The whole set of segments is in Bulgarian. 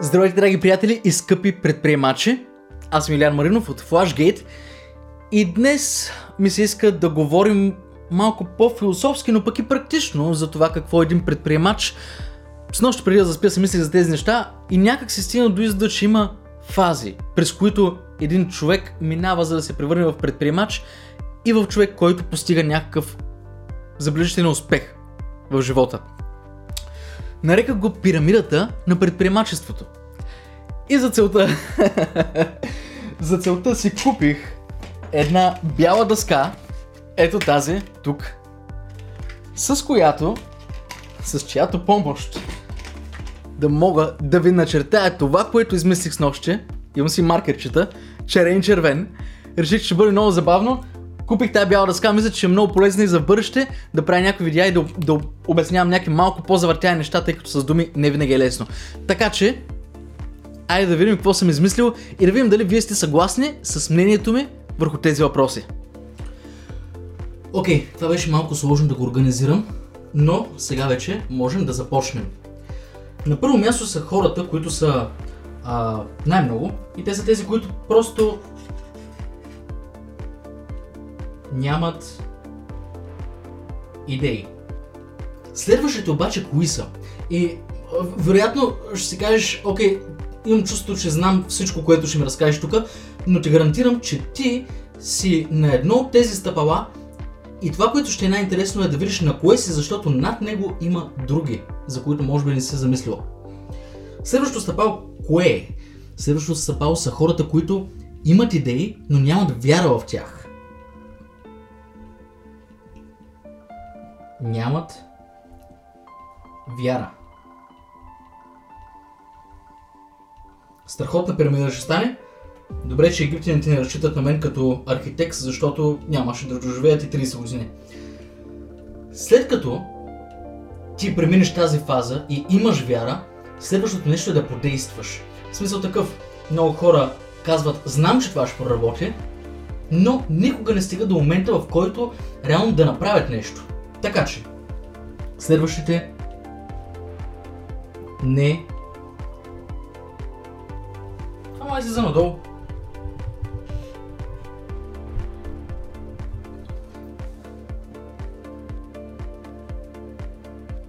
Здравейте, драги приятели и скъпи предприемачи! Аз съм Илян Маринов от Flashgate и днес ми се иска да говорим малко по-философски, но пък и практично за това какво е един предприемач. С нощ преди да заспя се мислих за тези неща и някак се стигна до извода, че има фази, през които един човек минава за да се превърне в предприемач и в човек, който постига някакъв забележителен успех в живота. Нареках го пирамидата на предприемачеството. И за целта... за целта си купих една бяла дъска, ето тази, тук, с която, с чиято помощ да мога да ви начертая това, което измислих с нощче. Имам си маркерчета, черен червен. Реших, че ще бъде много забавно. Купих тази бяла дъска, мисля, че е много полезна и за бъдеще да правя някакви видеа и да, да обяснявам някакви малко по-завъртяни неща, тъй като с думи не винаги е лесно. Така че, айде да видим какво съм измислил и да видим дали вие сте съгласни с мнението ми върху тези въпроси. Окей, okay, това беше малко сложно да го организирам, но сега вече можем да започнем. На първо място са хората, които са най-много и те са тези, които просто нямат идеи. Следващите обаче кои са? И вероятно ще си кажеш, окей, имам чувство, че знам всичко, което ще ми разкажеш тук, но ти гарантирам, че ти си на едно от тези стъпала и това, което ще е най-интересно е да видиш на кое си, защото над него има други, за които може би не си замислила. Следващото стъпало кое е? Следващото стъпало са хората, които имат идеи, но нямат вяра в тях. Нямат вяра. Страхотна пирамида ще стане. Добре, че египтяните не разчитат на мен като архитект, защото нямаше да доживеят и 30 години. След като ти преминеш тази фаза и имаш вяра, следващото нещо е да подействаш. В смисъл такъв, много хора казват, знам, че това ще проработи, но никога не стига до момента, в който реално да направят нещо. Така че, следващите не... Ама за надолу.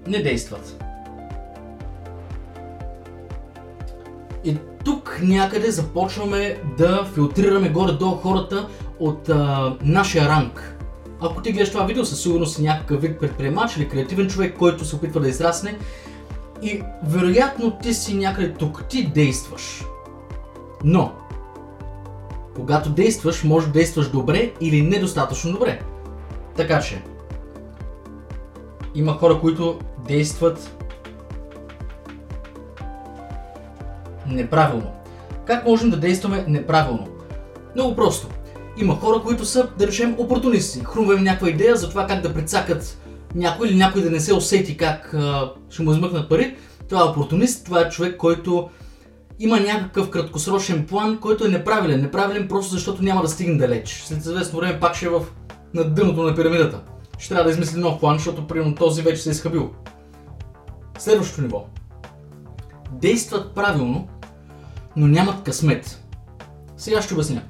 Не действат. И тук някъде започваме да филтрираме горе-долу хората от а, нашия ранг. Ако ти гледаш това видео, със сигурност си някакъв вид предприемач или креативен човек, който се опитва да израсне и вероятно ти си някъде тук, ти действаш. Но, когато действаш, може да действаш добре или недостатъчно добре. Така че, има хора, които действат неправилно. Как можем да действаме неправилно? Много просто. Има хора, които са, да речем, опортунисти. Хрумва им някаква идея за това как да прецакат някой или някой да не се усети как а, ще му измъкнат пари. Това е опортунист, това е човек, който има някакъв краткосрочен план, който е неправилен. Неправилен просто защото няма да стигне далеч. След известно време пак ще е в на дъното на пирамидата. Ще трябва да измисли нов план, защото примерно този вече се е изхабил. Следващото ниво. Действат правилно, но нямат късмет. Сега ще обясня.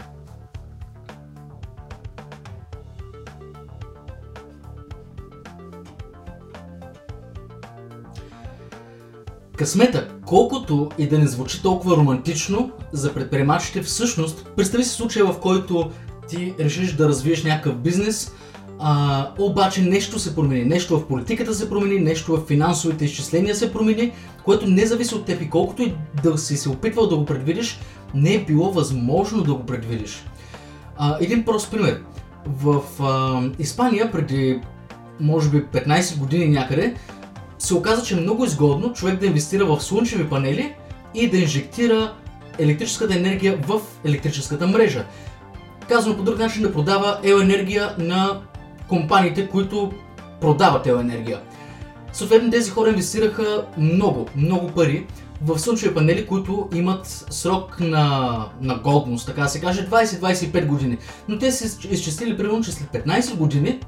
Късмета, колкото и да не звучи толкова романтично за предприемачите, всъщност, представи си случая, в който ти решиш да развиеш някакъв бизнес, а, обаче нещо се промени, нещо в политиката се промени, нещо в финансовите изчисления се промени, което не зависи от теб и колкото и да си се опитвал да го предвидиш, не е било възможно да го предвидиш. А, един прост пример. В а, Испания преди може би 15 години някъде, се оказа, че е много изгодно човек да инвестира в слънчеви панели и да инжектира електрическата енергия в електрическата мрежа. Казано по друг начин да продава енергия на компаниите, които продават енергия. Съответно тези хора инвестираха много, много пари в слънчеви панели, които имат срок на, на годност, така да се каже, 20-25 години. Но те са изчислили примерно, че след 15 години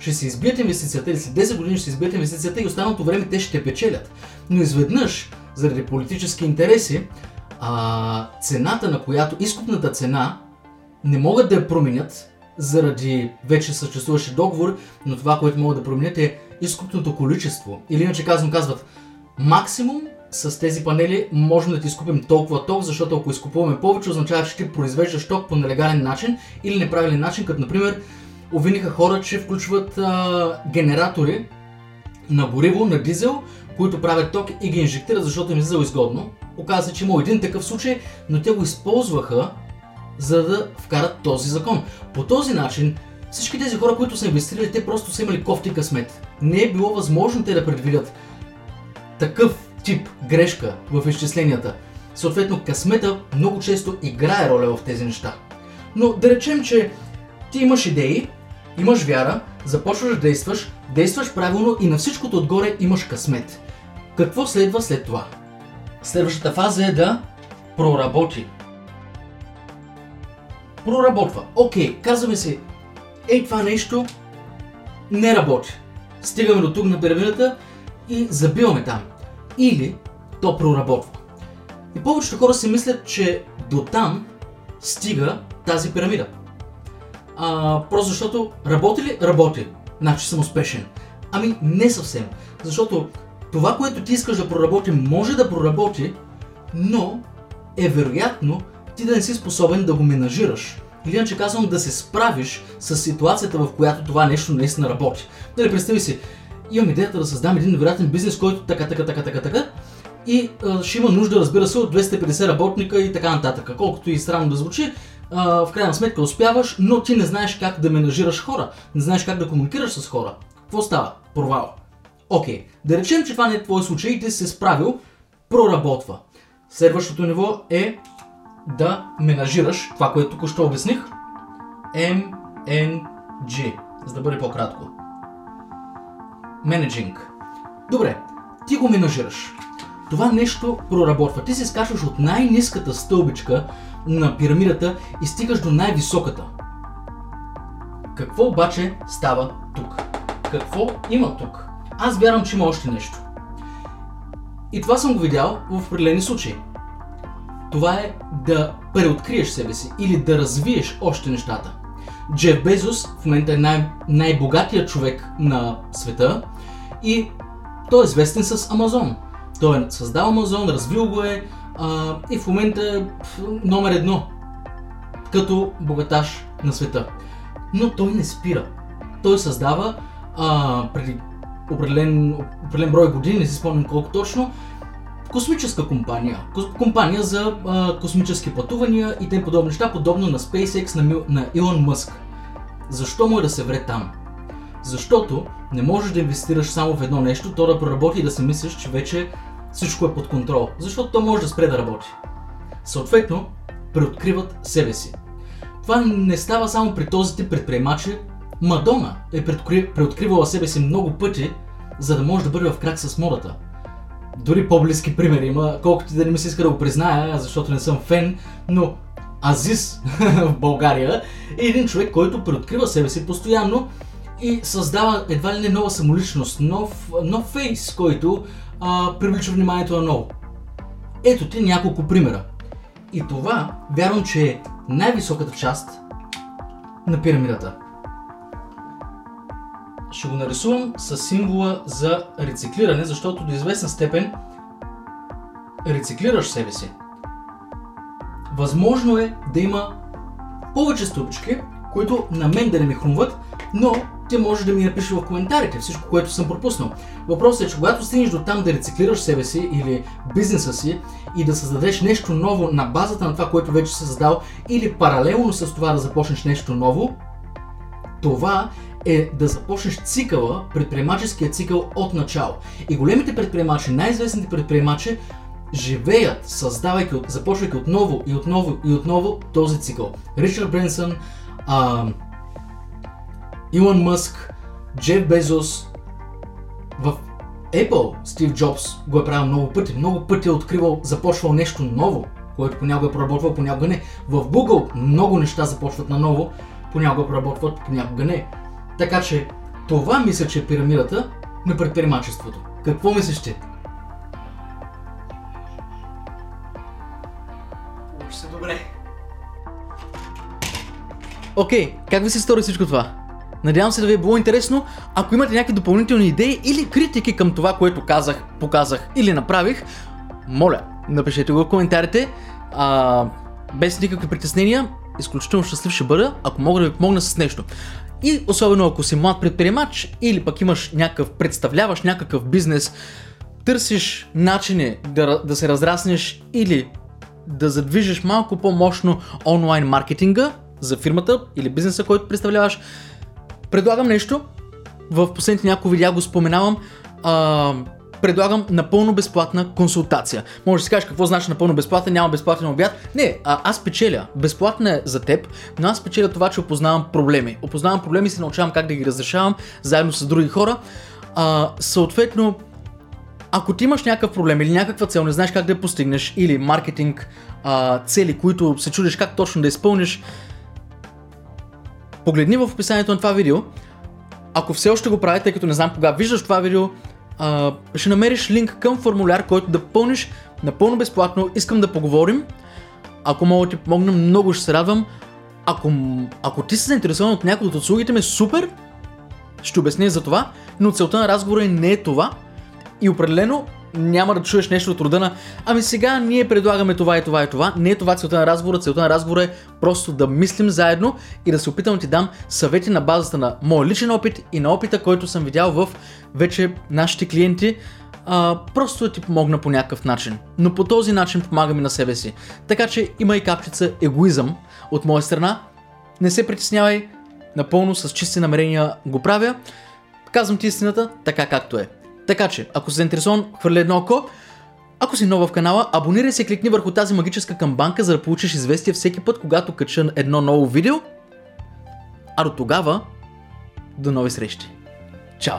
ще се избият инвестицията или след 10 години ще се избият инвестицията и останалото време те ще те печелят. Но изведнъж заради политически интереси, а, цената на която, изкупната цена, не могат да я променят заради вече съществуващи договор, но това, което могат да променят е изкупното количество. Или иначе казвам, казват, максимум с тези панели можем да ти изкупим толкова ток, защото ако изкупуваме повече, означава, че ти произвеждаш ток по нелегален начин или неправилен начин, като например обвиниха хора, че включват а, генератори на гориво, на дизел, които правят ток и ги инжектират, защото им е излизало изгодно. Оказва се, че има един такъв случай, но те го използваха за да вкарат този закон. По този начин всички тези хора, които са инвестирали, те просто са имали кофти късмет. Не е било възможно те да предвидят такъв тип грешка в изчисленията. Съответно, късмета много често играе роля в тези неща. Но да речем, че ти имаш идеи, имаш вяра, започваш да действаш, действаш правилно и на всичкото отгоре имаш късмет. Какво следва след това? Следващата фаза е да проработи. Проработва. Окей, казваме си, ей това нещо не работи. Стигаме до тук на пирамидата и забиваме там. Или то проработва. И повечето хора си мислят, че до там стига тази пирамида. А, просто защото работи ли? Работи. Значи съм успешен. Ами не съвсем. Защото това, което ти искаш да проработи, може да проработи, но е вероятно ти да не си способен да го менажираш. Или иначе казвам да се справиш с ситуацията, в която това нещо наистина работи. Нали, представи си, имам идеята да създам един невероятен бизнес, който така, така, така, така, така, и а, ще има нужда, разбира се, от 250 работника и така нататък. Колкото и странно да звучи, а, в крайна сметка успяваш, но ти не знаеш как да менажираш хора, не знаеш как да комуникираш с хора. Какво става? Провал. Окей, да речем, че това не е твой случай и ти се справил, проработва. Следващото ниво е да менажираш това, което тук ще обясних. MNG, за да бъде по-кратко. Менеджинг. Добре, ти го менажираш. Това нещо проработва. Ти се скачваш от най-низката стълбичка на пирамидата и стигаш до най-високата. Какво обаче става тук? Какво има тук? Аз вярвам, че има още нещо. И това съм го видял в определени случаи. Това е да преоткриеш себе си или да развиеш още нещата. Джеф Безос в момента е най- най-богатият човек на света и той е известен с Амазон. Той е създал Амазон, развил го е а, и в момента номер едно като богаташ на света. Но той не спира. Той създава а, преди определен, определен брой години, не си спомням колко точно, космическа компания. Компания за а, космически пътувания и тем подобни неща, подобно на SpaceX на, на Илон Мъск. Защо му е да се вре там? Защото не можеш да инвестираш само в едно нещо, то да проработи и да си мислиш, че вече всичко е под контрол. Защото то може да спре да работи. Съответно, преоткриват себе си. Това не става само при този тип предприемачи. Мадона е преоткривала себе си много пъти, за да може да бъде в крак с модата. Дори по-близки примери има, колкото да не ми се иска да го призная, защото не съм фен, но Азис в България е един човек, който преоткрива себе си постоянно и създава едва ли не нова самоличност, нов, нов фейс, който а, привлича вниманието на ново. Ето ти няколко примера. И това, вярвам, че е най-високата част на пирамидата. Ще го нарисувам с символа за рециклиране, защото до известна степен рециклираш себе си. Възможно е да има повече стълбички, които на мен да не ми хрумват, но ти може да ми напишеш в коментарите всичко, което съм пропуснал. Въпросът е, че когато стигнеш до там да рециклираш себе си или бизнеса си и да създадеш нещо ново на базата на това, което вече си създал или паралелно с това да започнеш нещо ново, това е да започнеш цикъла, предприемаческия цикъл от начало. И големите предприемачи, най-известните предприемачи, живеят, създавайки, започвайки отново и отново и отново този цикъл. Ричард Бренсън, Илон Мъск, Джеф Безос. В Apple Стив Джобс го е правил много пъти. Много пъти е откривал, започвал нещо ново, което понякога е проработвал, понякога не. В Google много неща започват на ново, понякога проработват, понякога не. Така че това мисля, че е пирамидата на предприемачеството. Какво мислиш ти? Добре. Окей, okay, как ви се стори всичко това? Надявам се да ви е било интересно. Ако имате някакви допълнителни идеи или критики към това, което казах, показах или направих, моля, напишете го в коментарите. А, без никакви притеснения, изключително щастлив ще бъда, ако мога да ви помогна с нещо. И особено ако си млад предприемач или пък имаш някакъв, представляваш някакъв бизнес, търсиш начини да, да се разраснеш или да задвижиш малко по-мощно онлайн маркетинга за фирмата или бизнеса, който представляваш, предлагам нещо. В последните няколко видеа го споменавам. А, предлагам напълно безплатна консултация. Може да си кажеш какво значи напълно безплатна, няма безплатен обяд. Не, а, аз печеля. Безплатна е за теб, но аз печеля това, че опознавам проблеми. Опознавам проблеми и се научавам как да ги разрешавам заедно с други хора. А, съответно, ако ти имаш някакъв проблем или някаква цел, не знаеш как да я постигнеш, или маркетинг а, цели, които се чудиш как точно да изпълниш, погледни в описанието на това видео. Ако все още го правите, тъй като не знам кога виждаш това видео, а, ще намериш линк към формуляр, който да пълниш напълно безплатно. Искам да поговорим. Ако мога да ти помогна, много ще се радвам. Ако, ако ти си заинтересован от някои от услугите ми, супер! Ще обясня за това, но целта на разговора не е това. И определено няма да чуеш нещо от рода на Ами сега ние предлагаме това и това и това. Не е това целта на разговора. Целта на разговора е просто да мислим заедно и да се опитам да ти дам съвети на базата на мой личен опит и на опита, който съм видял в вече нашите клиенти. А, просто да ти помогна по някакъв начин. Но по този начин помагам и на себе си. Така че има и капчица егоизъм от моя страна. Не се притеснявай, напълно с чисти намерения го правя. Казвам ти истината така както е. Така че, ако си заинтересован, хвърля едно око. Ако си нова в канала, абонирай се и кликни върху тази магическа камбанка, за да получиш известие всеки път, когато кача едно ново видео. А до тогава, до нови срещи. Чао!